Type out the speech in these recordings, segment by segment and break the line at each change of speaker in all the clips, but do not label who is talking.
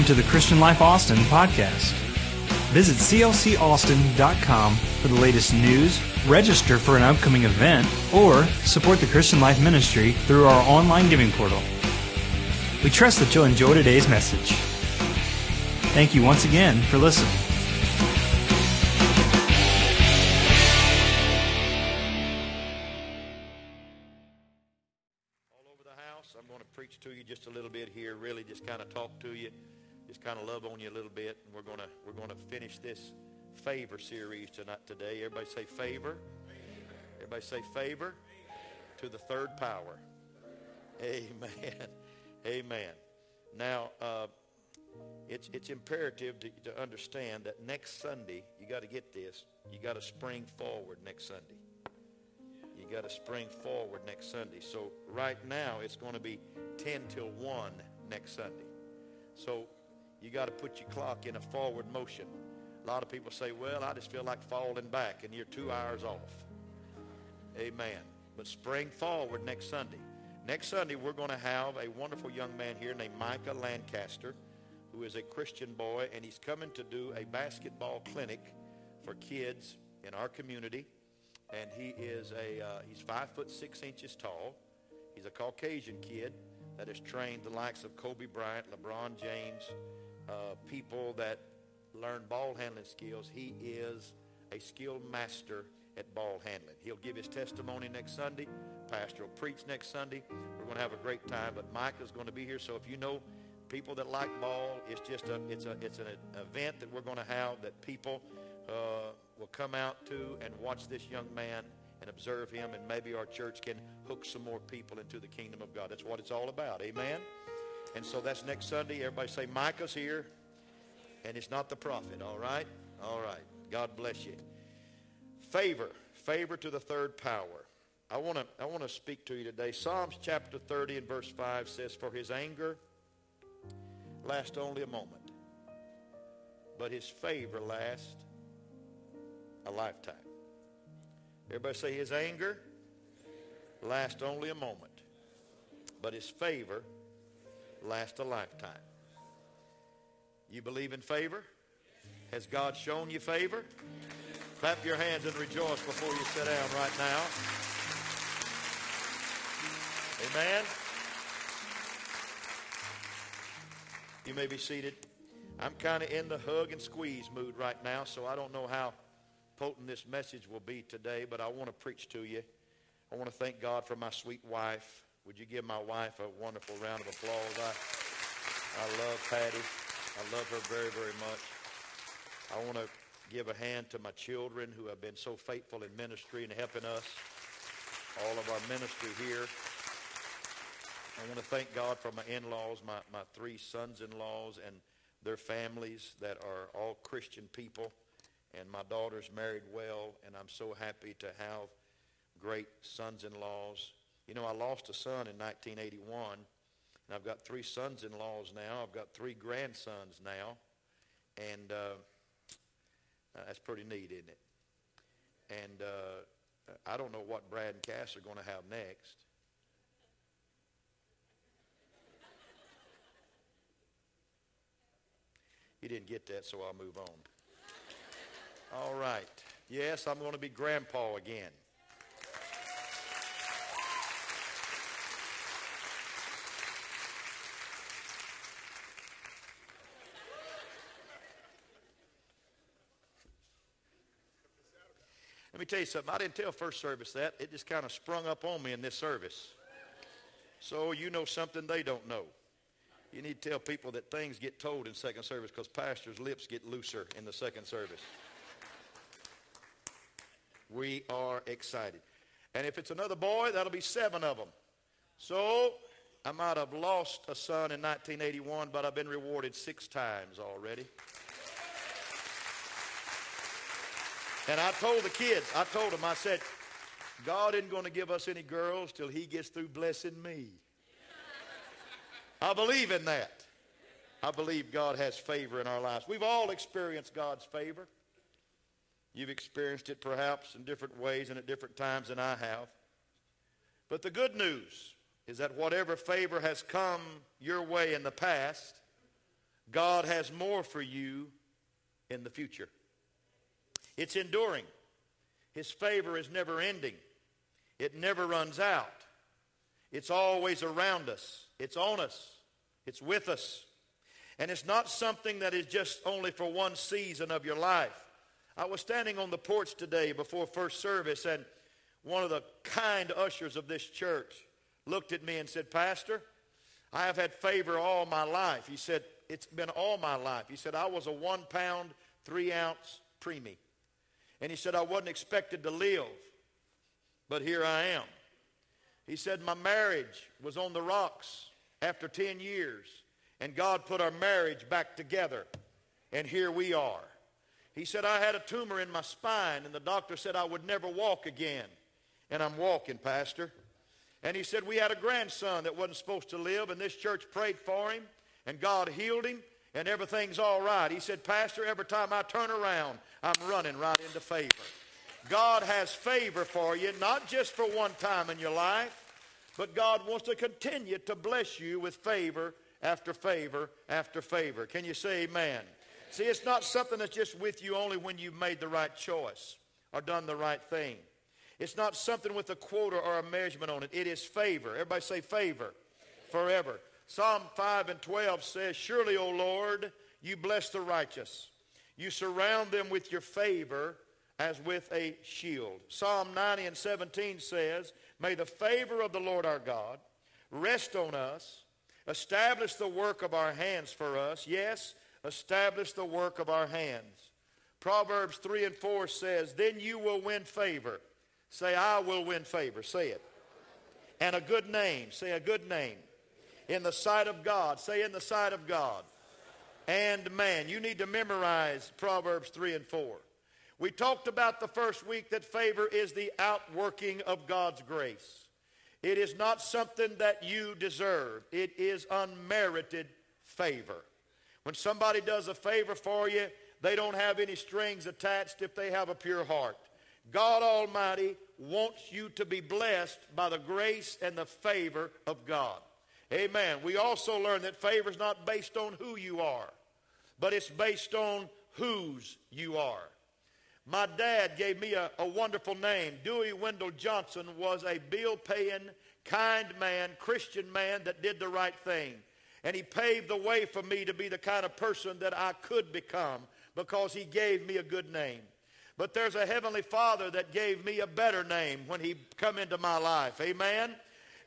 Welcome to the Christian Life Austin podcast. Visit clcaustin.com for the latest news, register for an upcoming event, or support the Christian Life Ministry through our online giving portal. We trust that you'll enjoy today's message. Thank you once again for listening.
all over the house. I'm going to preach to you just a little bit here, really just kind of talk to kind of love on you a little bit, and we're going to we're going to finish this favor series tonight today. Everybody say favor. Everybody say favor to the third power. Amen. Amen. Now, uh, it's it's imperative to, to understand that next Sunday you got to get this. You got to spring forward next Sunday. You got to spring forward next Sunday. So right now it's going to be 10 till 1 next Sunday. So you got to put your clock in a forward motion. A lot of people say, well, I just feel like falling back, and you're two hours off. Amen. But spring forward next Sunday. Next Sunday, we're going to have a wonderful young man here named Micah Lancaster, who is a Christian boy, and he's coming to do a basketball clinic for kids in our community and he is a uh, he's five foot six inches tall. He's a Caucasian kid that has trained the likes of Kobe Bryant, LeBron James, uh, people that learn ball handling skills. He is a skilled master at ball handling. He'll give his testimony next Sunday. Pastor will preach next Sunday. We're going to have a great time. But Mike is going to be here, so if you know people that like ball, it's just a it's a it's an event that we're going to have that people. Uh, will come out to and watch this young man and observe him, and maybe our church can hook some more people into the kingdom of God. That's what it's all about. Amen? And so that's next Sunday. Everybody say, Micah's here, and it's not the prophet. All right? All right. God bless you. Favor. Favor to the third power. I want to I want to speak to you today. Psalms chapter 30 and verse 5 says, For his anger lasts only a moment, but his favor lasts a lifetime. Everybody say his anger lasts only a moment, but his favor lasts a lifetime. You believe in favor? Has God shown you favor? Clap your hands and rejoice before you sit down right now. Amen. You may be seated. I'm kind of in the hug and squeeze mood right now, so I don't know how potent this message will be today, but I want to preach to you. I want to thank God for my sweet wife. Would you give my wife a wonderful round of applause? I, I love Patty. I love her very, very much. I want to give a hand to my children who have been so faithful in ministry and helping us, all of our ministry here. I want to thank God for my in-laws, my, my three sons-in-laws and their families that are all Christian people and my daughter's married well, and I'm so happy to have great sons-in-laws. You know, I lost a son in 1981, and I've got three sons-in-laws now. I've got three grandsons now, and uh, that's pretty neat, isn't it? And uh, I don't know what Brad and Cass are going to have next. You didn't get that, so I'll move on. All right. Yes, I'm going to be grandpa again. Tell you something. I didn't tell first service that. It just kind of sprung up on me in this service. So you know something they don't know. You need to tell people that things get told in second service because pastors' lips get looser in the second service. We are excited. And if it's another boy, that'll be seven of them. So I might have lost a son in 1981, but I've been rewarded six times already. And I told the kids, I told them, I said, God isn't going to give us any girls till he gets through blessing me. I believe in that. I believe God has favor in our lives. We've all experienced God's favor. You've experienced it perhaps in different ways and at different times than I have. But the good news is that whatever favor has come your way in the past, God has more for you in the future. It's enduring. His favor is never ending. It never runs out. It's always around us. It's on us. It's with us. And it's not something that is just only for one season of your life. I was standing on the porch today before first service, and one of the kind ushers of this church looked at me and said, Pastor, I have had favor all my life. He said, It's been all my life. He said, I was a one pound, three ounce preemie. And he said, I wasn't expected to live, but here I am. He said, My marriage was on the rocks after 10 years, and God put our marriage back together, and here we are. He said, I had a tumor in my spine, and the doctor said I would never walk again. And I'm walking, Pastor. And he said, We had a grandson that wasn't supposed to live, and this church prayed for him, and God healed him, and everything's all right. He said, Pastor, every time I turn around, I'm running right into favor. God has favor for you, not just for one time in your life, but God wants to continue to bless you with favor after favor after favor. Can you say amen? See, it's not something that's just with you only when you've made the right choice or done the right thing. It's not something with a quota or a measurement on it. It is favor. Everybody say favor. Forever. Psalm 5 and 12 says, Surely, O Lord, you bless the righteous. You surround them with your favor as with a shield. Psalm 90 and 17 says, May the favor of the Lord our God rest on us, establish the work of our hands for us. Yes, establish the work of our hands. Proverbs 3 and 4 says, Then you will win favor Say, I will win favor. Say it. And a good name. Say, a good name. In the sight of God. Say, in the sight of God. And man. You need to memorize Proverbs 3 and 4. We talked about the first week that favor is the outworking of God's grace. It is not something that you deserve. It is unmerited favor. When somebody does a favor for you, they don't have any strings attached if they have a pure heart. God Almighty wants you to be blessed by the grace and the favor of God. Amen. We also learn that favor is not based on who you are, but it's based on whose you are. My dad gave me a, a wonderful name. Dewey Wendell Johnson was a bill paying, kind man, Christian man that did the right thing. And he paved the way for me to be the kind of person that I could become because he gave me a good name. But there's a heavenly Father that gave me a better name when he come into my life. Amen.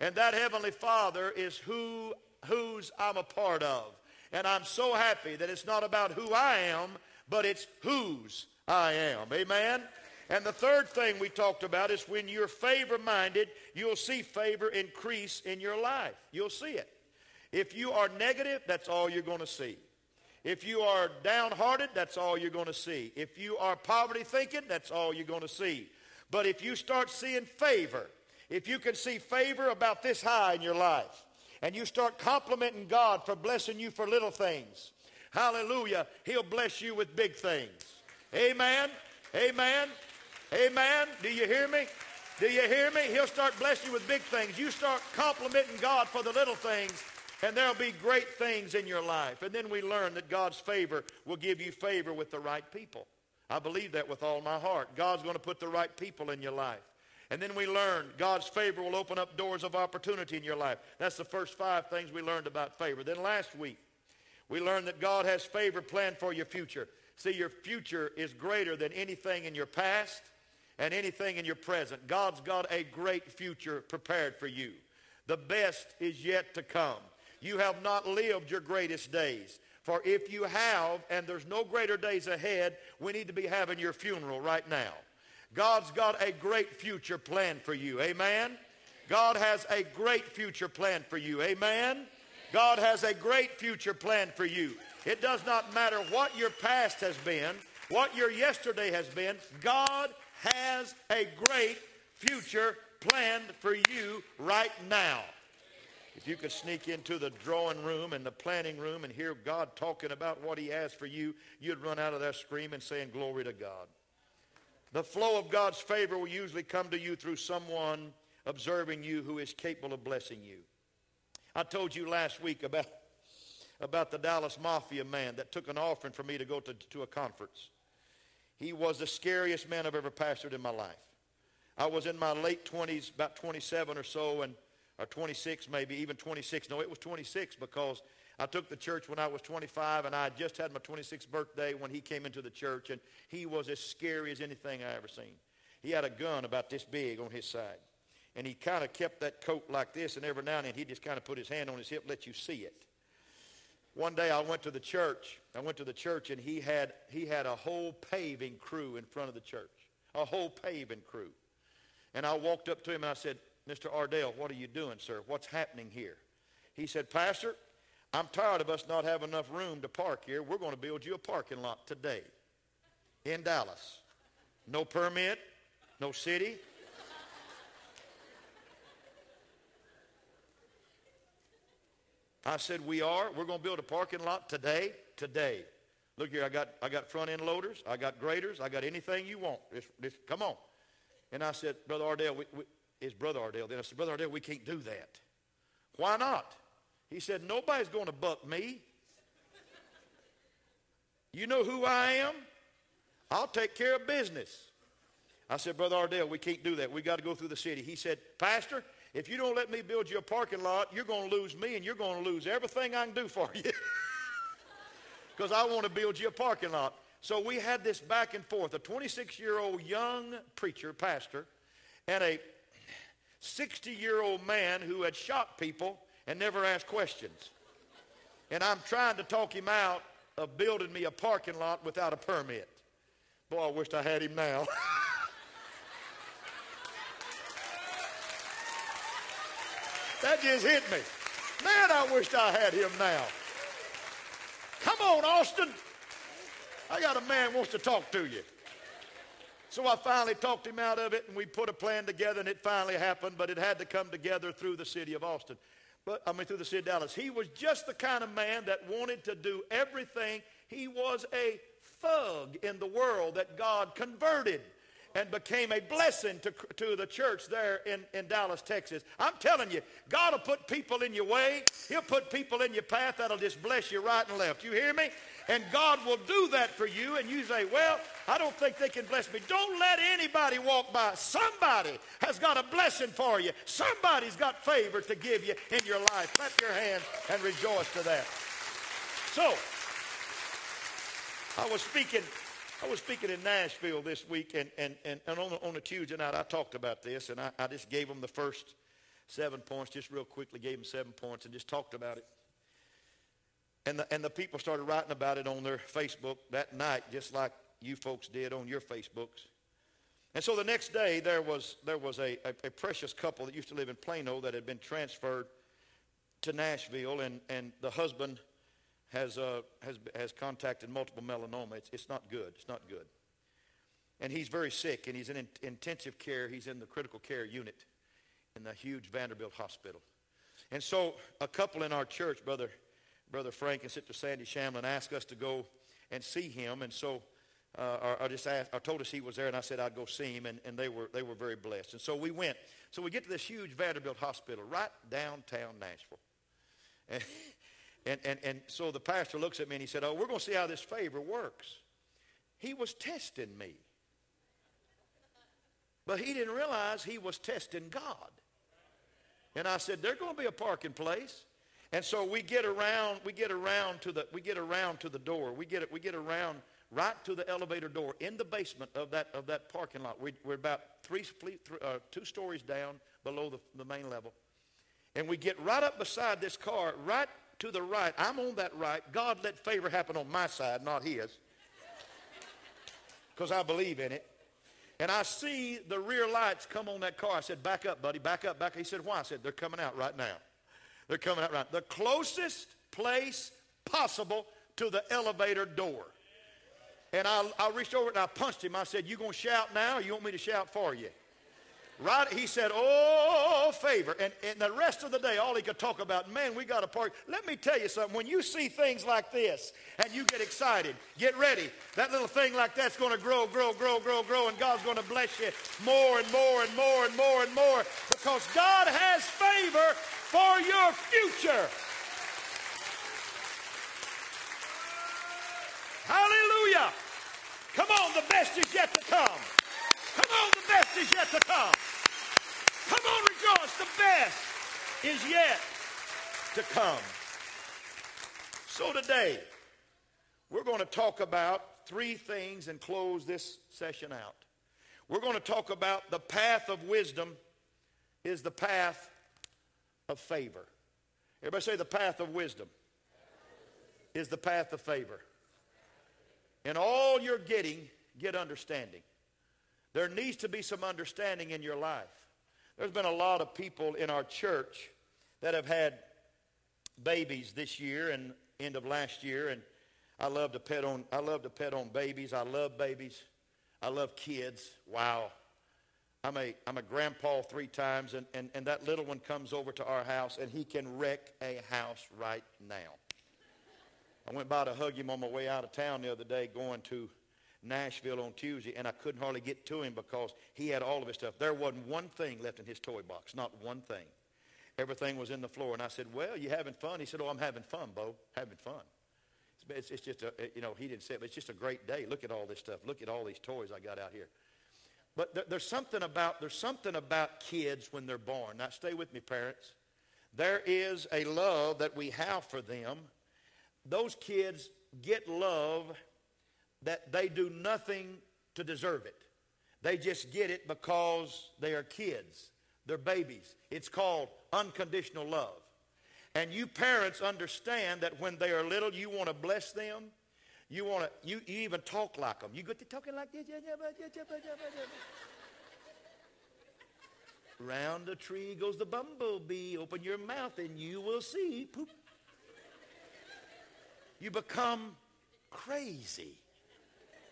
And that heavenly Father is who whose I'm a part of. And I'm so happy that it's not about who I am, but it's whose I am. Amen. And the third thing we talked about is when you're favor minded, you'll see favor increase in your life. You'll see it. If you are negative, that's all you're going to see. If you are downhearted, that's all you're going to see. If you are poverty thinking, that's all you're going to see. But if you start seeing favor, if you can see favor about this high in your life, and you start complimenting God for blessing you for little things, hallelujah, He'll bless you with big things. Amen. Amen. Amen. Do you hear me? Do you hear me? He'll start blessing you with big things. You start complimenting God for the little things, and there'll be great things in your life. And then we learn that God's favor will give you favor with the right people. I believe that with all my heart. God's going to put the right people in your life. And then we learn God's favor will open up doors of opportunity in your life. That's the first five things we learned about favor. Then last week, we learned that God has favor planned for your future. See, your future is greater than anything in your past and anything in your present. God's got a great future prepared for you. The best is yet to come. You have not lived your greatest days. For if you have, and there's no greater days ahead, we need to be having your funeral right now. God's got a great future plan for you. Amen? God has a great future plan for you. Amen? God has a great future plan for you. It does not matter what your past has been, what your yesterday has been. God has a great future planned for you right now. If you could sneak into the drawing room and the planning room and hear God talking about what he has for you, you'd run out of there screaming, saying, Glory to God. The flow of God's favor will usually come to you through someone observing you who is capable of blessing you. I told you last week about about the Dallas Mafia man that took an offering for me to go to, to a conference. He was the scariest man I've ever pastored in my life. I was in my late 20s, about 27 or so, and or 26 maybe, even 26. No, it was 26 because I took the church when I was 25, and I just had my 26th birthday when he came into the church, and he was as scary as anything I ever seen. He had a gun about this big on his side, and he kind of kept that coat like this, and every now and then he just kind of put his hand on his hip, let you see it. One day I went to the church. I went to the church, and he had he had a whole paving crew in front of the church, a whole paving crew. And I walked up to him and I said, Mr. Ardell, what are you doing, sir? What's happening here? He said, Pastor, I'm tired of us not having enough room to park here. We're going to build you a parking lot today in Dallas. No permit, no city. I said, we are. We're going to build a parking lot today, today. Look here, I got, I got front end loaders. I got graders. I got anything you want. Just, just, come on. And I said, Brother Ardell, we, we, is Brother Ardell. Then I said, Brother Ardell, we can't do that. Why not? He said, Nobody's going to buck me. You know who I am? I'll take care of business. I said, Brother Ardell, we can't do that. We got to go through the city. He said, Pastor, if you don't let me build you a parking lot, you're going to lose me and you're going to lose everything I can do for you. Because I want to build you a parking lot. So we had this back and forth. A 26 year old young preacher, pastor, and a 60 year old man who had shot people and never asked questions. And I'm trying to talk him out of building me a parking lot without a permit. Boy, I wished I had him now. that just hit me. Man, I wished I had him now. Come on, Austin. I got a man wants to talk to you. So I finally talked him out of it, and we put a plan together, and it finally happened, but it had to come together through the city of Austin but I mean through the city of Dallas. He was just the kind of man that wanted to do everything. He was a thug in the world that God converted and became a blessing to, to the church there in, in Dallas, Texas. I'm telling you, God will put people in your way. He'll put people in your path that'll just bless you right and left. You hear me? And God will do that for you, and you say, Well, I don't think they can bless me. Don't let anybody walk by. Somebody has got a blessing for you. Somebody's got favor to give you in your life. Clap your hands and rejoice to that. So, I was speaking. I was speaking in Nashville this week, and, and, and, and on, on a Tuesday night, I talked about this, and I, I just gave them the first seven points, just real quickly, gave them seven points, and just talked about it. And the, and the people started writing about it on their Facebook that night, just like you folks did on your Facebooks. And so the next day, there was, there was a, a, a precious couple that used to live in Plano that had been transferred to Nashville, and, and the husband has, uh, has, has contacted multiple melanoma. It's, it's not good. It's not good. And he's very sick, and he's in, in intensive care. He's in the critical care unit in the huge Vanderbilt hospital. And so a couple in our church, Brother Brother Frank and Sister Sandy Shamlin asked us to go and see him. And so uh, I, just asked, I told us he was there, and I said I'd go see him, and, and they, were, they were very blessed. And so we went. So we get to this huge Vanderbilt hospital right downtown Nashville. And, and, and, and so the pastor looks at me and he said, Oh, we're going to see how this favor works. He was testing me. But he didn't realize he was testing God. And I said, There's going to be a parking place. And so we get around, we get around to the, we get around to the door. We get, we get around right to the elevator door in the basement of that, of that parking lot. We, are about three, three uh, two stories down below the, the main level. And we get right up beside this car, right to the right. I'm on that right. God let favor happen on my side, not his. Because I believe in it. And I see the rear lights come on that car. I said, back up, buddy, back up, back up. He said, why? I said, they're coming out right now. They're coming out right. The closest place possible to the elevator door. And I, I reached over and I punched him. I said, You gonna shout now or you want me to shout for you? Right? He said, Oh, favor. And, and the rest of the day, all he could talk about, man, we got a party. Let me tell you something. When you see things like this and you get excited, get ready. That little thing like that's going to grow, grow, grow, grow, grow, and God's going to bless you more and more and more and more and more because God has favor for your future. Hallelujah. Come on, the best is yet to come. Come on, the best is yet to come. Come on, rejoice. The best is yet to come. So today, we're going to talk about three things and close this session out. We're going to talk about the path of wisdom is the path of favor. Everybody say the path of wisdom is the path of favor. In all you're getting, get understanding. There needs to be some understanding in your life. There's been a lot of people in our church that have had babies this year and end of last year, and I love to pet on I love to pet on babies. I love babies. I love kids. Wow. I'm a, I'm a grandpa three times, and, and, and that little one comes over to our house, and he can wreck a house right now. I went by to hug him on my way out of town the other day going to Nashville on Tuesday, and I couldn't hardly get to him because he had all of his stuff. There wasn't one thing left in his toy box, not one thing. Everything was in the floor. And I said, Well, you having fun? He said, Oh, I'm having fun, Bo, having fun. It's, it's just a, you know, he didn't say it, but it's just a great day. Look at all this stuff. Look at all these toys I got out here. But there, there's something about there's something about kids when they're born. Now, stay with me, parents. There is a love that we have for them. Those kids get love that they do nothing to deserve it. They just get it because they are kids. They're babies. It's called unconditional love. And you parents understand that when they are little, you want to bless them. You want to, you, you even talk like them. You get to talking like this. Round the tree goes the bumblebee. Open your mouth and you will see poop. You become crazy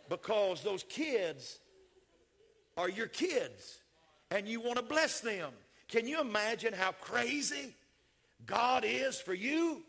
because those kids are your kids and you want to bless them. Can you imagine how crazy God is for you?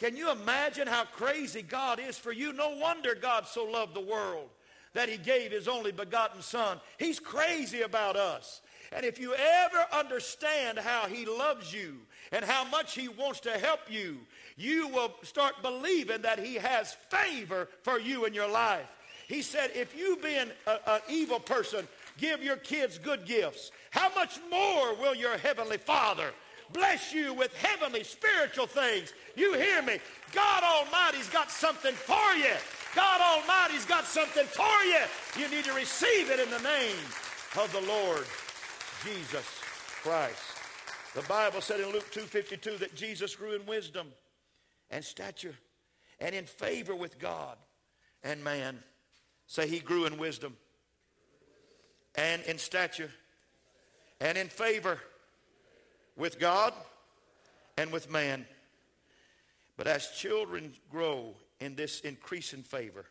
Can you imagine how crazy God is for you? No wonder God so loved the world that he gave his only begotten son. He's crazy about us. And if you ever understand how he loves you and how much he wants to help you, you will start believing that he has favor for you in your life. He said, if you being an evil person give your kids good gifts, how much more will your heavenly father bless you with heavenly spiritual things. You hear me? God Almighty's got something for you. God Almighty's got something for you. You need to receive it in the name of the Lord Jesus Christ. The Bible said in Luke 2:52 that Jesus grew in wisdom and stature and in favor with God and man. Say he grew in wisdom and in stature and in favor with God and with man. But as children grow in this increasing favor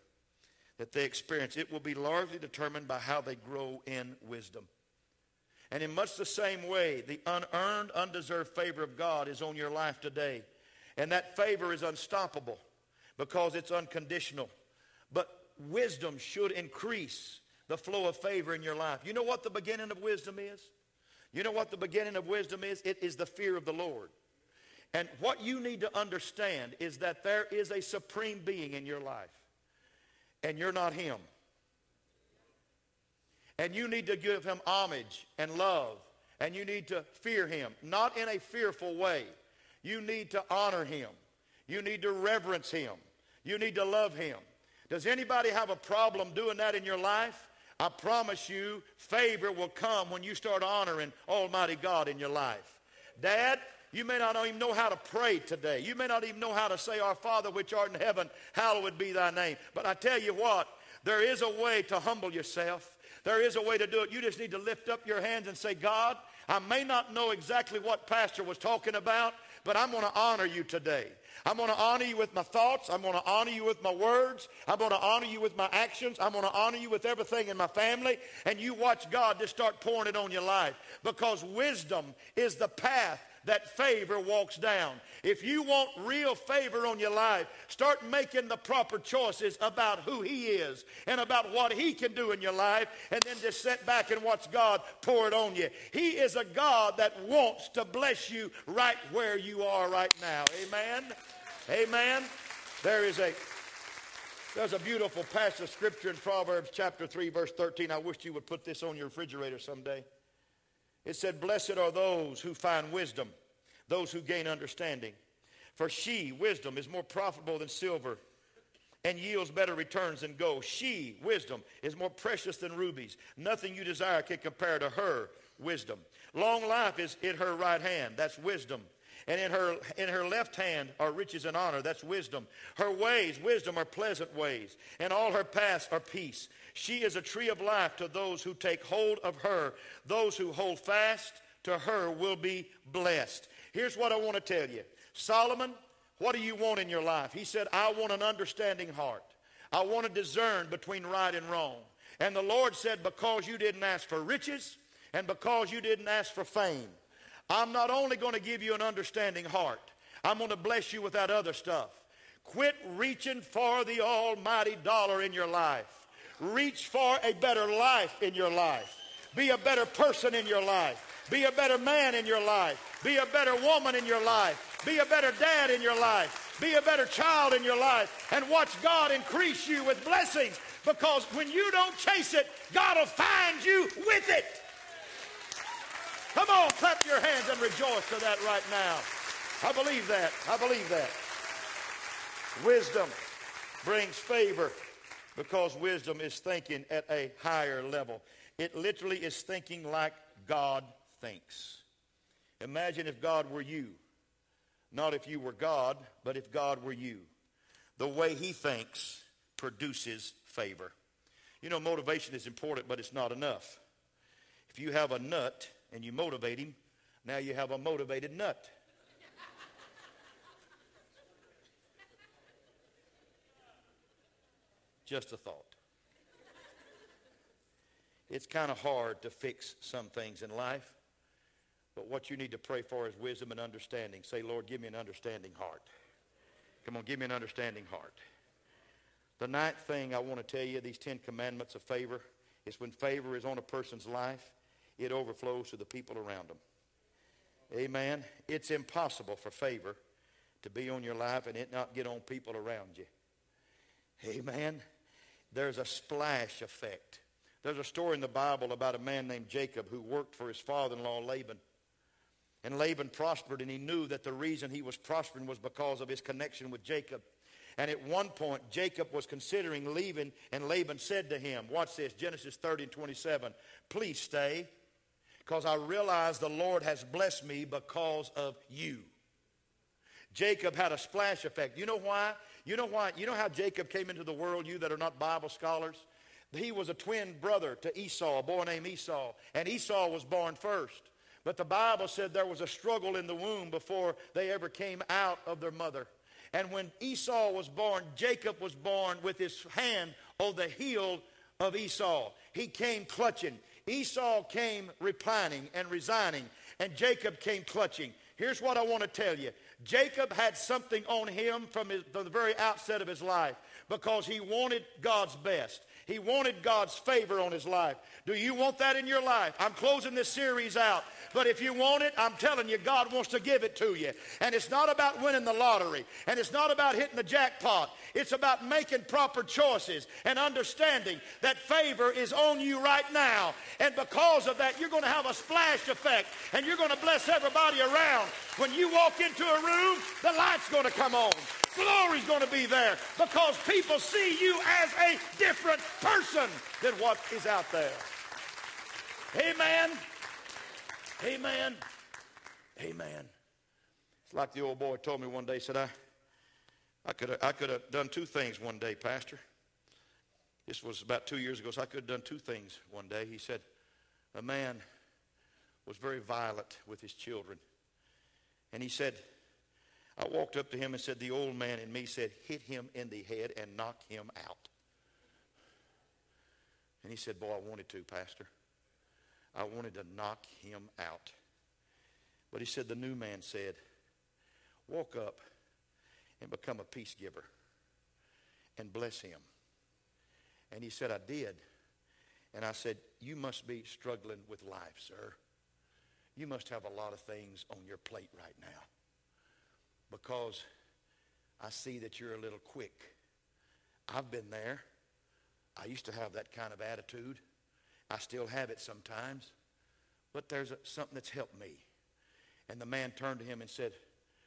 that they experience, it will be largely determined by how they grow in wisdom. And in much the same way, the unearned, undeserved favor of God is on your life today. And that favor is unstoppable because it's unconditional. But wisdom should increase the flow of favor in your life. You know what the beginning of wisdom is? You know what the beginning of wisdom is? It is the fear of the Lord. And what you need to understand is that there is a supreme being in your life, and you're not him. And you need to give him homage and love, and you need to fear him, not in a fearful way. You need to honor him. You need to reverence him. You need to love him. Does anybody have a problem doing that in your life? I promise you, favor will come when you start honoring Almighty God in your life. Dad, you may not even know how to pray today. You may not even know how to say, Our Father which art in heaven, hallowed be thy name. But I tell you what, there is a way to humble yourself. There is a way to do it. You just need to lift up your hands and say, God, I may not know exactly what Pastor was talking about, but I'm going to honor you today. I'm going to honor you with my thoughts. I'm going to honor you with my words. I'm going to honor you with my actions. I'm going to honor you with everything in my family. And you watch God just start pouring it on your life because wisdom is the path that favor walks down. If you want real favor on your life, start making the proper choices about who He is and about what He can do in your life, and then just sit back and watch God pour it on you. He is a God that wants to bless you right where you are right now. Amen. Amen. There is a There's a beautiful passage of scripture in Proverbs chapter 3, verse 13. I wish you would put this on your refrigerator someday. It said, Blessed are those who find wisdom, those who gain understanding. For she, wisdom, is more profitable than silver and yields better returns than gold. She, wisdom, is more precious than rubies. Nothing you desire can compare to her wisdom. Long life is in her right hand. That's wisdom. And in her, in her left hand are riches and honor. That's wisdom. Her ways, wisdom, are pleasant ways. And all her paths are peace. She is a tree of life to those who take hold of her. Those who hold fast to her will be blessed. Here's what I want to tell you Solomon, what do you want in your life? He said, I want an understanding heart. I want to discern between right and wrong. And the Lord said, Because you didn't ask for riches and because you didn't ask for fame, I'm not only going to give you an understanding heart, I'm going to bless you with that other stuff. Quit reaching for the almighty dollar in your life. Reach for a better life in your life. Be a better person in your life. Be a better man in your life. Be a better woman in your life. Be a better dad in your life. Be a better child in your life. And watch God increase you with blessings because when you don't chase it, God will find you with it. Come on, clap your hands and rejoice to that right now. I believe that. I believe that. Wisdom brings favor because wisdom is thinking at a higher level. It literally is thinking like God thinks. Imagine if God were you. Not if you were God, but if God were you. The way he thinks produces favor. You know, motivation is important, but it's not enough. If you have a nut and you motivate him, now you have a motivated nut. Just a thought. It's kind of hard to fix some things in life. But what you need to pray for is wisdom and understanding. Say, Lord, give me an understanding heart. Come on, give me an understanding heart. The ninth thing I want to tell you, these Ten Commandments of favor, is when favor is on a person's life, it overflows to the people around them. Amen. It's impossible for favor to be on your life and it not get on people around you. Amen. There's a splash effect. There's a story in the Bible about a man named Jacob who worked for his father in law Laban. And Laban prospered, and he knew that the reason he was prospering was because of his connection with Jacob. And at one point, Jacob was considering leaving, and Laban said to him, Watch this, Genesis 30 and 27, Please stay, because I realize the Lord has blessed me because of you. Jacob had a splash effect. You know why? You know why? You know how Jacob came into the world, you that are not Bible scholars? He was a twin brother to Esau, a boy named Esau, and Esau was born first. But the Bible said there was a struggle in the womb before they ever came out of their mother. And when Esau was born, Jacob was born with his hand on the heel of Esau. He came clutching. Esau came repining and resigning, and Jacob came clutching. Here's what I want to tell you Jacob had something on him from, his, from the very outset of his life because he wanted God's best. He wanted God's favor on his life. Do you want that in your life? I'm closing this series out. But if you want it, I'm telling you, God wants to give it to you. And it's not about winning the lottery. And it's not about hitting the jackpot. It's about making proper choices and understanding that favor is on you right now. And because of that, you're going to have a splash effect. And you're going to bless everybody around. When you walk into a room, the light's going to come on glory's going to be there because people see you as a different person than what is out there. Amen. Amen. Amen. It's like the old boy told me one day, said, I, I could have I could have done two things one day, Pastor. This was about two years ago, so I could have done two things one day. He said, a man was very violent with his children. And he said, I walked up to him and said, The old man in me said, Hit him in the head and knock him out. And he said, Boy, I wanted to, Pastor. I wanted to knock him out. But he said, The new man said, Walk up and become a peace giver and bless him. And he said, I did. And I said, You must be struggling with life, sir. You must have a lot of things on your plate right now because I see that you're a little quick. I've been there. I used to have that kind of attitude. I still have it sometimes. But there's a, something that's helped me. And the man turned to him and said,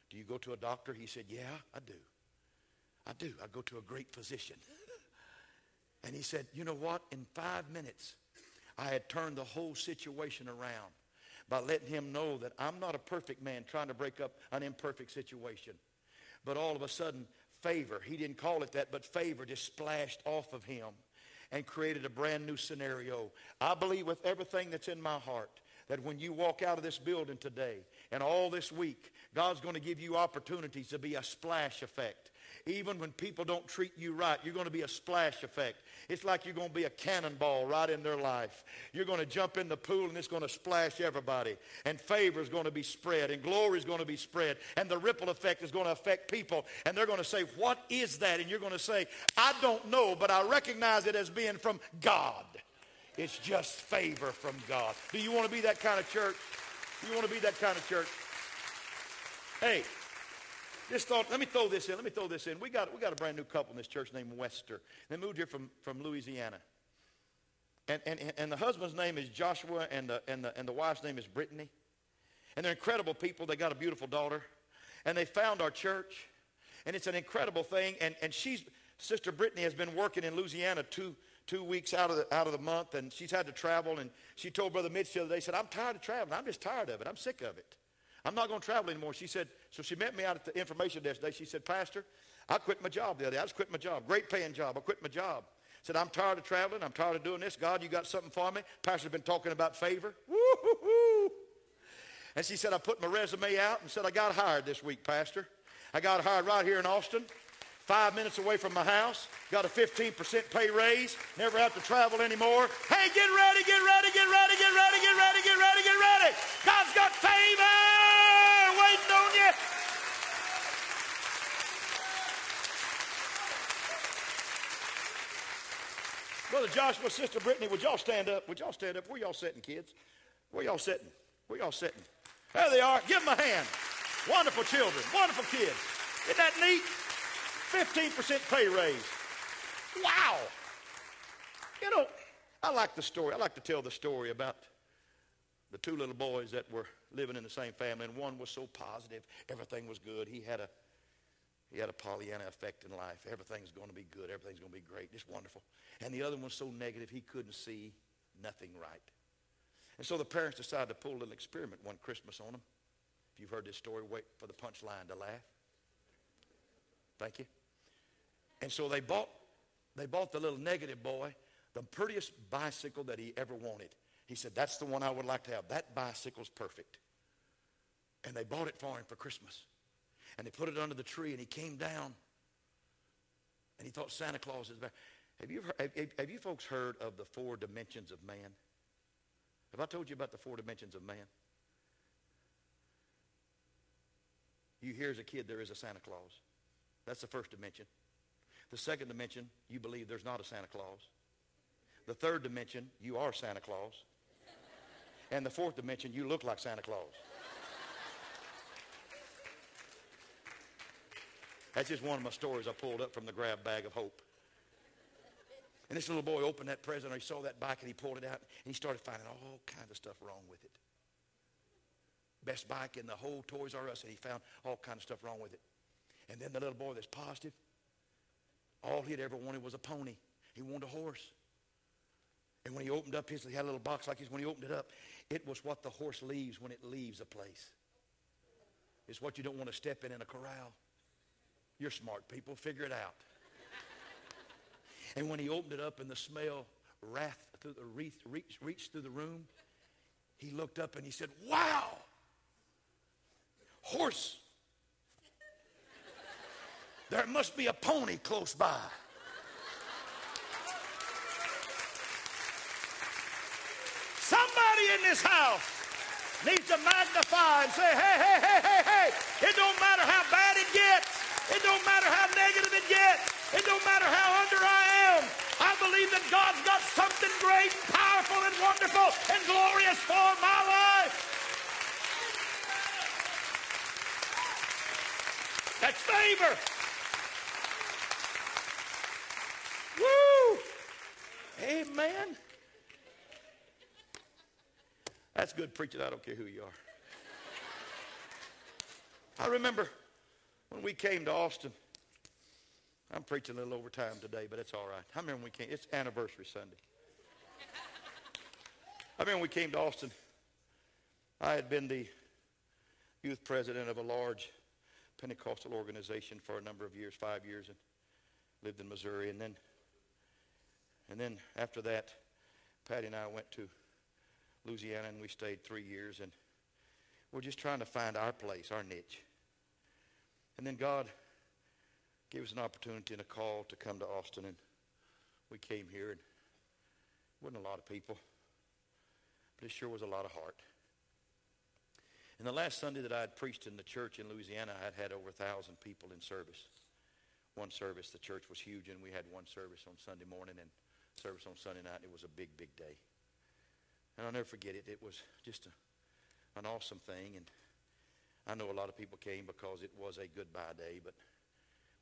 Do you go to a doctor? He said, Yeah, I do. I do. I go to a great physician. and he said, You know what? In five minutes, I had turned the whole situation around by letting him know that I'm not a perfect man trying to break up an imperfect situation. But all of a sudden, favor, he didn't call it that, but favor just splashed off of him and created a brand new scenario. I believe with everything that's in my heart that when you walk out of this building today and all this week, God's going to give you opportunities to be a splash effect. Even when people don't treat you right, you're going to be a splash effect. It's like you're going to be a cannonball right in their life. You're going to jump in the pool and it's going to splash everybody. And favor is going to be spread and glory is going to be spread. And the ripple effect is going to affect people. And they're going to say, what is that? And you're going to say, I don't know, but I recognize it as being from God. It's just favor from God. Do you want to be that kind of church? Do you want to be that kind of church? Hey, just thought, let me throw this in. Let me throw this in. We got, we got a brand new couple in this church named Wester. They moved here from, from Louisiana. And, and, and the husband's name is Joshua, and the, and, the, and the wife's name is Brittany. And they're incredible people. They got a beautiful daughter. And they found our church. And it's an incredible thing. And, and she's, Sister Brittany has been working in Louisiana two, two weeks out of, the, out of the month. And she's had to travel. And she told Brother Mitch the other day, said, I'm tired of traveling. I'm just tired of it. I'm sick of it. I'm not going to travel anymore. She said, so she met me out at the information desk today. She said, Pastor, I quit my job the other day. I just quit my job. Great paying job. I quit my job. Said, I'm tired of traveling. I'm tired of doing this. God, you got something for me? Pastor's been talking about favor. Woo-hoo-hoo. And she said, I put my resume out and said, I got hired this week, Pastor. I got hired right here in Austin, five minutes away from my house. Got a 15% pay raise. Never have to travel anymore. Hey, get ready, get ready, get ready, get ready, get ready, get ready, get ready. God's got favor. Brother Joshua, Sister Brittany, would y'all stand up? Would y'all stand up? Where y'all sitting, kids? Where y'all sitting? Where y'all sitting? There they are. Give them a hand. Wonderful children. Wonderful kids. Isn't that neat? 15% pay raise. Wow. You know, I like the story. I like to tell the story about the two little boys that were living in the same family, and one was so positive, everything was good. He had a he had a Pollyanna effect in life. Everything's going to be good. Everything's going to be great. Just wonderful. And the other one was so negative he couldn't see nothing right. And so the parents decided to pull a little experiment one Christmas on them. If you've heard this story, wait for the punchline to laugh. Thank you. And so they bought, they bought the little negative boy the prettiest bicycle that he ever wanted. He said, that's the one I would like to have. That bicycle's perfect. And they bought it for him for Christmas and they put it under the tree, and he came down, and he thought Santa Claus is back. Have you, have, have you folks heard of the four dimensions of man? Have I told you about the four dimensions of man? You hear as a kid there is a Santa Claus. That's the first dimension. The second dimension, you believe there's not a Santa Claus. The third dimension, you are Santa Claus. And the fourth dimension, you look like Santa Claus. That's just one of my stories I pulled up from the grab bag of hope. And this little boy opened that present, or he saw that bike, and he pulled it out, and he started finding all kinds of stuff wrong with it. Best bike in the whole Toys R Us, and he found all kinds of stuff wrong with it. And then the little boy that's positive, all he'd ever wanted was a pony. He wanted a horse. And when he opened up his, he had a little box like this. When he opened it up, it was what the horse leaves when it leaves a place. It's what you don't want to step in in a corral. You're smart people. Figure it out. and when he opened it up and the smell wrath through the reach, reach, reached through the room, he looked up and he said, Wow! Horse. There must be a pony close by. Somebody in this house needs to magnify and say, hey, hey, hey, hey, hey, it don't matter how bad don't matter how negative it gets. It don't matter how under I am. I believe that God's got something great, powerful, and wonderful and glorious for my life. That's favor. Woo! Amen. That's good preaching. I don't care who you are. I remember when we came to Austin. I'm preaching a little overtime today, but it's all right. I remember when we came. It's anniversary Sunday. I remember when we came to Austin. I had been the youth president of a large Pentecostal organization for a number of years, five years, and lived in Missouri. And then, and then after that, Patty and I went to Louisiana, and we stayed three years, and we're just trying to find our place, our niche. And then God gave us an opportunity and a call to come to Austin, and we came here, and wasn't a lot of people, but it sure was a lot of heart. And the last Sunday that I had preached in the church in Louisiana, I had had over a thousand people in service. One service, the church was huge, and we had one service on Sunday morning and service on Sunday night. It was a big, big day. And I'll never forget it. It was just a, an awesome thing. And I know a lot of people came because it was a goodbye day, but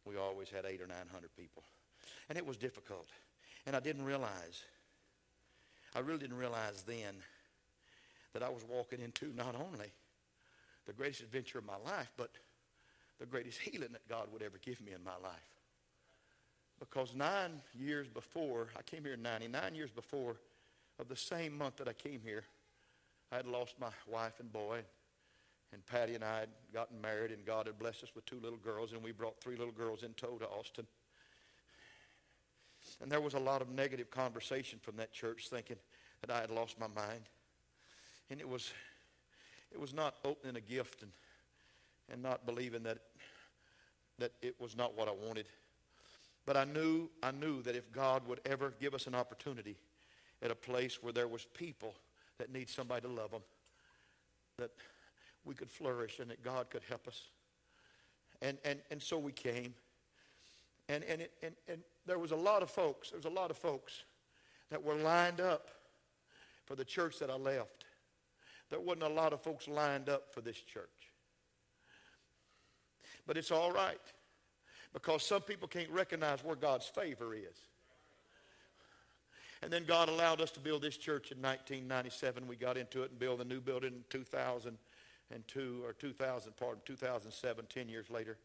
we always had eight or nine hundred people. And it was difficult. And I didn't realize, I really didn't realize then that I was walking into not only the greatest adventure of my life, but the greatest healing that God would ever give me in my life. Because nine years before, I came here in 99 years before, of the same month that I came here, I had lost my wife and boy. And Patty and I had gotten married, and God had blessed us with two little girls, and we brought three little girls in tow to Austin. And there was a lot of negative conversation from that church thinking that I had lost my mind. And it was, it was not opening a gift and, and not believing that, that it was not what I wanted. But I knew, I knew that if God would ever give us an opportunity at a place where there was people that need somebody to love them, that we could flourish and that God could help us. And, and, and so we came. And, and, it, and, and there was a lot of folks, there was a lot of folks that were lined up for the church that I left. There wasn't a lot of folks lined up for this church. But it's all right because some people can't recognize where God's favor is. And then God allowed us to build this church in 1997. We got into it and built a new building in 2002 or 2000, pardon, 2007, 10 years later.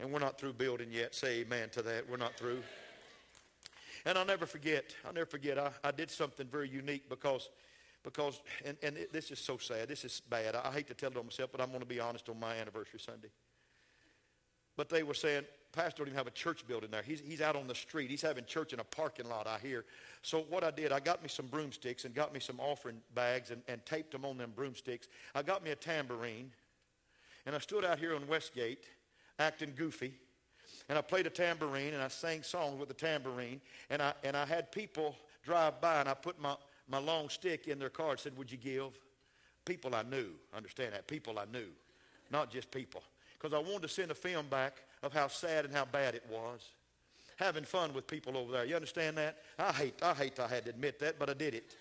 And we're not through building yet. Say amen to that. We're not through. And I'll never forget, I'll never forget, I, I did something very unique because, because and, and it, this is so sad. This is bad. I, I hate to tell it on myself, but I'm going to be honest on my anniversary Sunday. But they were saying, Pastor don't even have a church building there. He's, he's out on the street. He's having church in a parking lot, I hear. So what I did, I got me some broomsticks and got me some offering bags and, and taped them on them broomsticks. I got me a tambourine. And I stood out here on Westgate acting goofy. And I played a tambourine and I sang songs with the tambourine. And I, and I had people drive by and I put my, my long stick in their car and said, would you give? People I knew. Understand that? People I knew. Not just people. Because I wanted to send a film back of how sad and how bad it was. Having fun with people over there. You understand that? I hate, I hate I had to admit that, but I did it.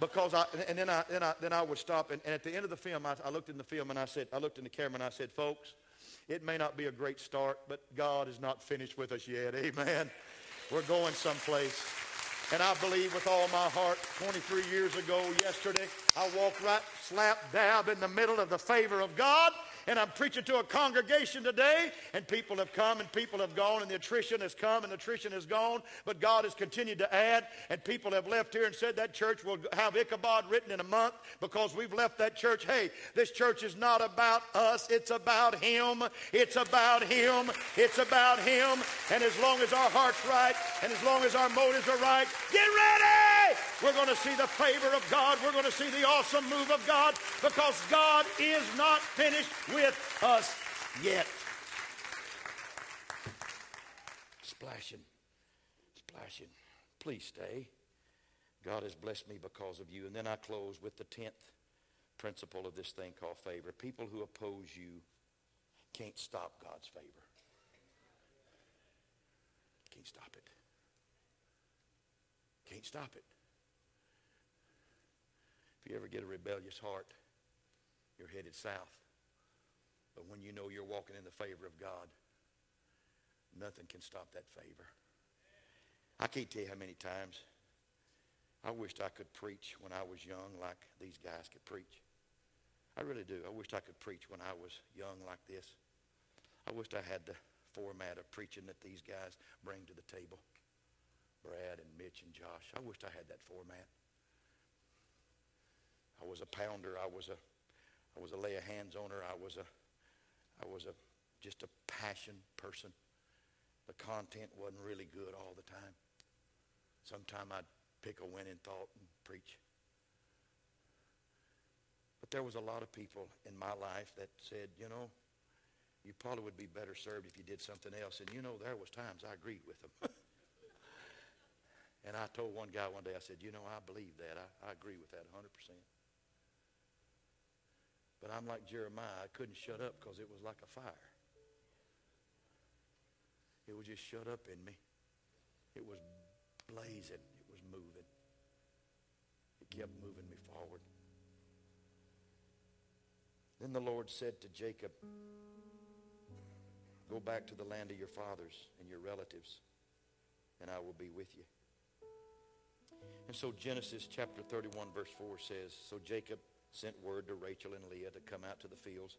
Because I, and then I, then I, then I would stop, and, and at the end of the film, I, I looked in the film and I said, I looked in the camera and I said, folks, it may not be a great start, but God is not finished with us yet. Amen. We're going someplace. And I believe with all my heart, 23 years ago, yesterday, I walked right slap dab in the middle of the favor of God and I'm preaching to a congregation today, and people have come and people have gone, and the attrition has come and the attrition has gone, but God has continued to add, and people have left here and said that church will have Ichabod written in a month because we've left that church. Hey, this church is not about us, it's about Him. It's about Him. It's about Him. And as long as our heart's right, and as long as our motives are right, get ready! We're going to see the favor of God. We're going to see the awesome move of God because God is not finished with us yet. Splashing, splashing. Please stay. God has blessed me because of you. And then I close with the tenth principle of this thing called favor. People who oppose you can't stop God's favor. Can't stop it. Can't stop it. If you ever get a rebellious heart, you're headed south. But when you know you're walking in the favor of God, nothing can stop that favor. I can't tell you how many times I wished I could preach when I was young like these guys could preach. I really do. I wished I could preach when I was young like this. I wished I had the format of preaching that these guys bring to the table. Brad and Mitch and Josh. I wished I had that format. I was a pounder. I was a I was a lay of hands owner. I was a I was a just a passion person. The content wasn't really good all the time. Sometime I'd pick a winning thought and preach. But there was a lot of people in my life that said, you know, you probably would be better served if you did something else. And you know, there was times I agreed with them. and I told one guy one day, I said, you know, I believe that. I, I agree with that 100%. But I'm like Jeremiah. I couldn't shut up because it was like a fire. It was just shut up in me. It was blazing. It was moving. It kept moving me forward. Then the Lord said to Jacob, Go back to the land of your fathers and your relatives, and I will be with you. And so Genesis chapter 31, verse 4 says, So Jacob sent word to Rachel and Leah to come out to the fields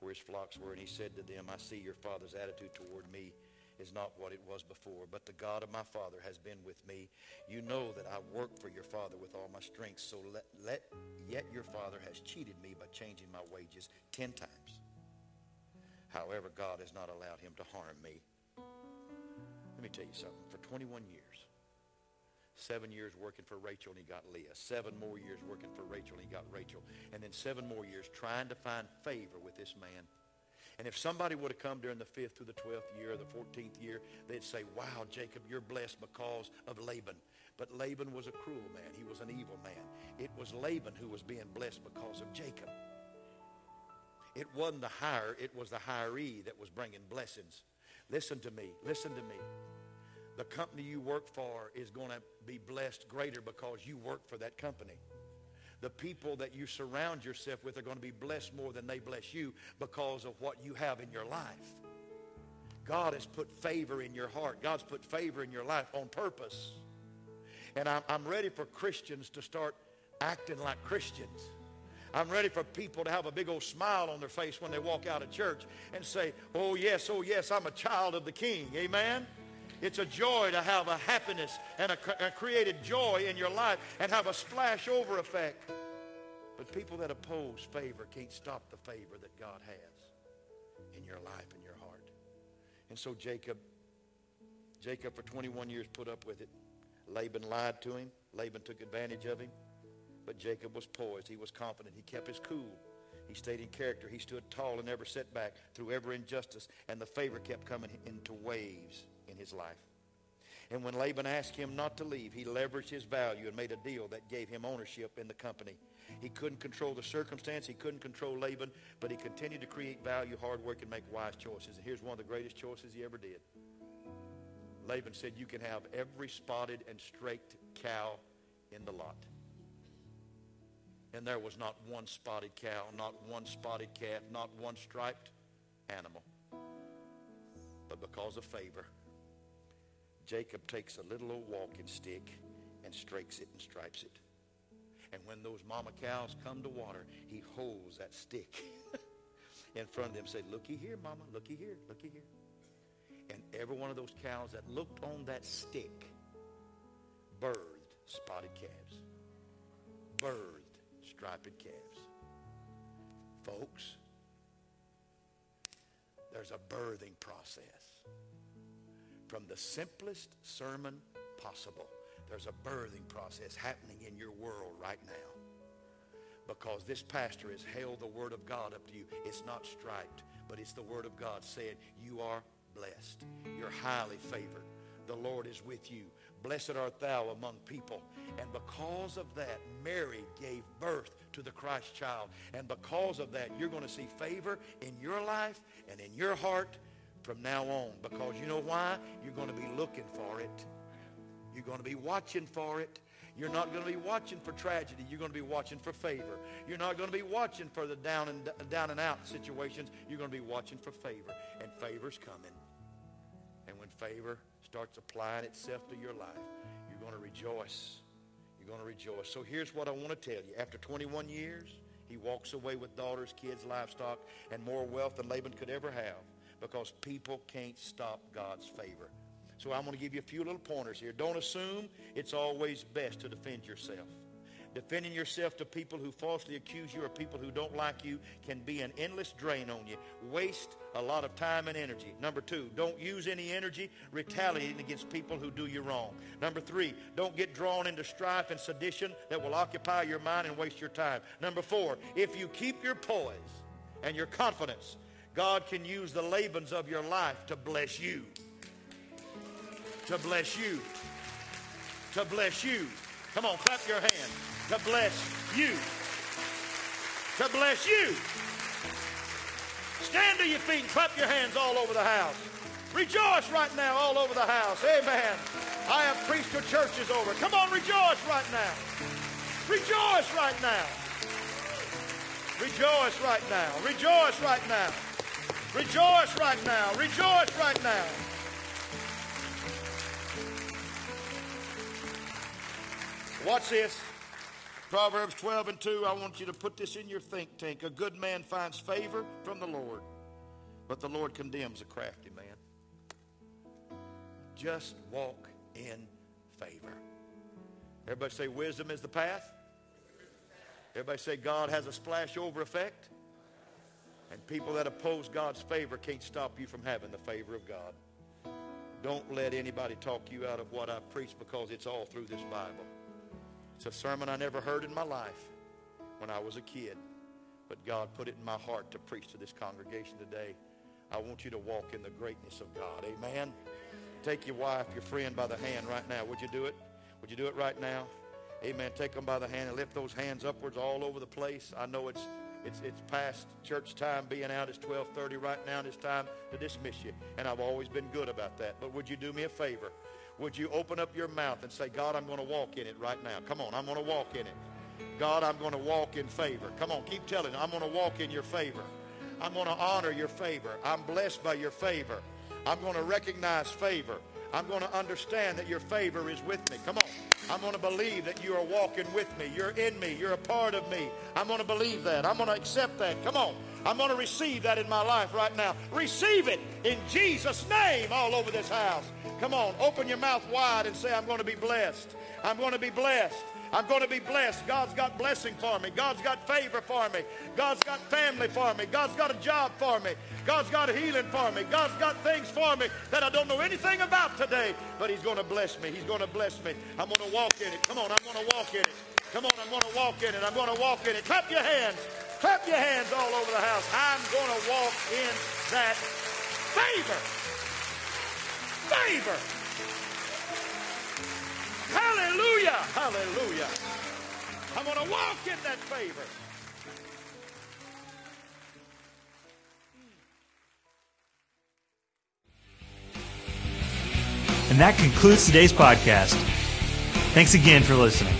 where his flocks were, and he said to them, I see your father's attitude toward me is not what it was before, but the God of my father has been with me. You know that I work for your father with all my strength, so let, let yet your father has cheated me by changing my wages ten times. However, God has not allowed him to harm me. Let me tell you something. For 21 years, seven years working for Rachel and he got Leah. Seven more years working for Rachel and he got Rachel. And then seven more years trying to find favor with this man. And if somebody would have come during the fifth through the 12th year or the 14th year, they'd say, wow, Jacob, you're blessed because of Laban. But Laban was a cruel man. He was an evil man. It was Laban who was being blessed because of Jacob. It wasn't the hire, it was the hiree that was bringing blessings. Listen to me. Listen to me. The company you work for is going to be blessed greater because you work for that company. The people that you surround yourself with are going to be blessed more than they bless you because of what you have in your life. God has put favor in your heart. God's put favor in your life on purpose. And I'm, ready for Christians to start acting like Christians. I'm ready for people to have a big old smile on their face when they walk out of church and say, oh yes, oh yes, I'm a child of the king. Amen? It's a joy to have a happiness and a, a created joy in your life and have a splash over effect. But people that oppose favor can't stop the favor that God has in your life and your heart. And so Jacob, Jacob for 21 years put up with it. Laban lied to him. Laban took advantage of him. But Jacob was poised. He was confident. He kept his cool. He stayed in character. He stood tall and never set back through every injustice. And the favor kept coming into waves in his life. And when Laban asked him not to leave, he leveraged his value and made a deal that gave him ownership in the company. He couldn't control the circumstance. He couldn't control Laban, but he continued to create value, hard work, and make wise choices. And here's one of the greatest choices he ever did. Laban said, you can have every spotted and straked cow in the lot. And there was not one spotted cow, not one spotted calf, not one striped animal. But because of favor, Jacob takes a little old walking stick and strakes it and stripes it. And when those mama cows come to water, he holds that stick in front of them and say, looky here, mama, looky here, looky here. And every one of those cows that looked on that stick birthed spotted calves, birthed striped calves. Folks, there's a birthing process. From the simplest sermon possible, there's a birthing process happening in your world right now. Because this pastor has held the word of God up to you. It's not striped, but it's the word of God saying, you are blessed. You're highly favored. The Lord is with you. Blessed art thou among people. And because of that, Mary gave birth to the Christ child. And because of that, you're going to see favor in your life and in your heart from now on because you know why? You're going to be looking for it. You're going to be watching for it. You're not going to be watching for tragedy. You're going to be watching for favor. You're not going to be watching for the down and down and out situations. You're going to be watching for favor, and favor's coming. And when favor starts applying itself to your life, you're going to rejoice. You're going to rejoice. So here's what I want to tell you. After 21 years, he walks away with daughters, kids, livestock, and more wealth than Laban could ever have because people can't stop God's favor. So I'm going to give you a few little pointers here. Don't assume it's always best to defend yourself. Defending yourself to people who falsely accuse you or people who don't like you can be an endless drain on you. Waste a lot of time and energy. Number two, don't use any energy retaliating against people who do you wrong. Number three, don't get drawn into strife and sedition that will occupy your mind and waste your time. Number four, if you keep your poise and your confidence, God can use the Labans of your life to bless you. To bless you. To bless you. Come on, clap your hands to bless you. To bless you. Stand to your feet and clap your hands all over the house. Rejoice right now all over the house. Amen. I have preached to churches over. Come on, rejoice right now. Rejoice right now. Rejoice right now. Rejoice right now. Rejoice right now. Rejoice right now. Watch this. Proverbs 12 and 2, I want you to put this in your think tank. A good man finds favor from the Lord, but the Lord condemns a crafty man. Just walk in favor. Everybody say wisdom is the path. Everybody say God has a splash over effect. And people that oppose God's favor can't stop you from having the favor of God. Don't let anybody talk you out of what I preach because it's all through this Bible. It's a sermon I never heard in my life when I was a kid, but God put it in my heart to preach to this congregation today. I want you to walk in the greatness of God. Amen. Take your wife, your friend by the hand right now. Would you do it? Would you do it right now? Amen. Take them by the hand and lift those hands upwards all over the place. I know it's it's it's past church time being out. It's 12:30 right now, and it's time to dismiss you. And I've always been good about that. But would you do me a favor? Would you open up your mouth and say, God, I'm going to walk in it right now. Come on, I'm going to walk in it. God, I'm going to walk in favor. Come on, keep telling. I'm going to walk in your favor. I'm going to honor your favor. I'm blessed by your favor. I'm going to recognize favor. I'm going to understand that your favor is with me. Come on. I'm going to believe that you are walking with me. You're in me. You're a part of me. I'm going to believe that. I'm going to accept that. Come on. I'm going to receive that in my life right now. Receive it in Jesus' name all over this house. Come on, open your mouth wide and say, I'm going to be blessed. I'm going to be blessed. I'm going to be blessed. God's got blessing for me. God's got favor for me. God's got family for me. God's got a job for me. God's got healing for me. God's got things for me that I don't know anything about today, but He's going to bless me. He's going to bless me. I'm going to walk in it. Come on, I'm going to walk in it. Come on, I'm going to walk in it. I'm going to walk in it. Clap your hands. Clap your hands all over the house. I'm going to walk in that favor. Favor. Hallelujah. Hallelujah. I'm going to walk in that favor.
And that concludes today's podcast. Thanks again for listening.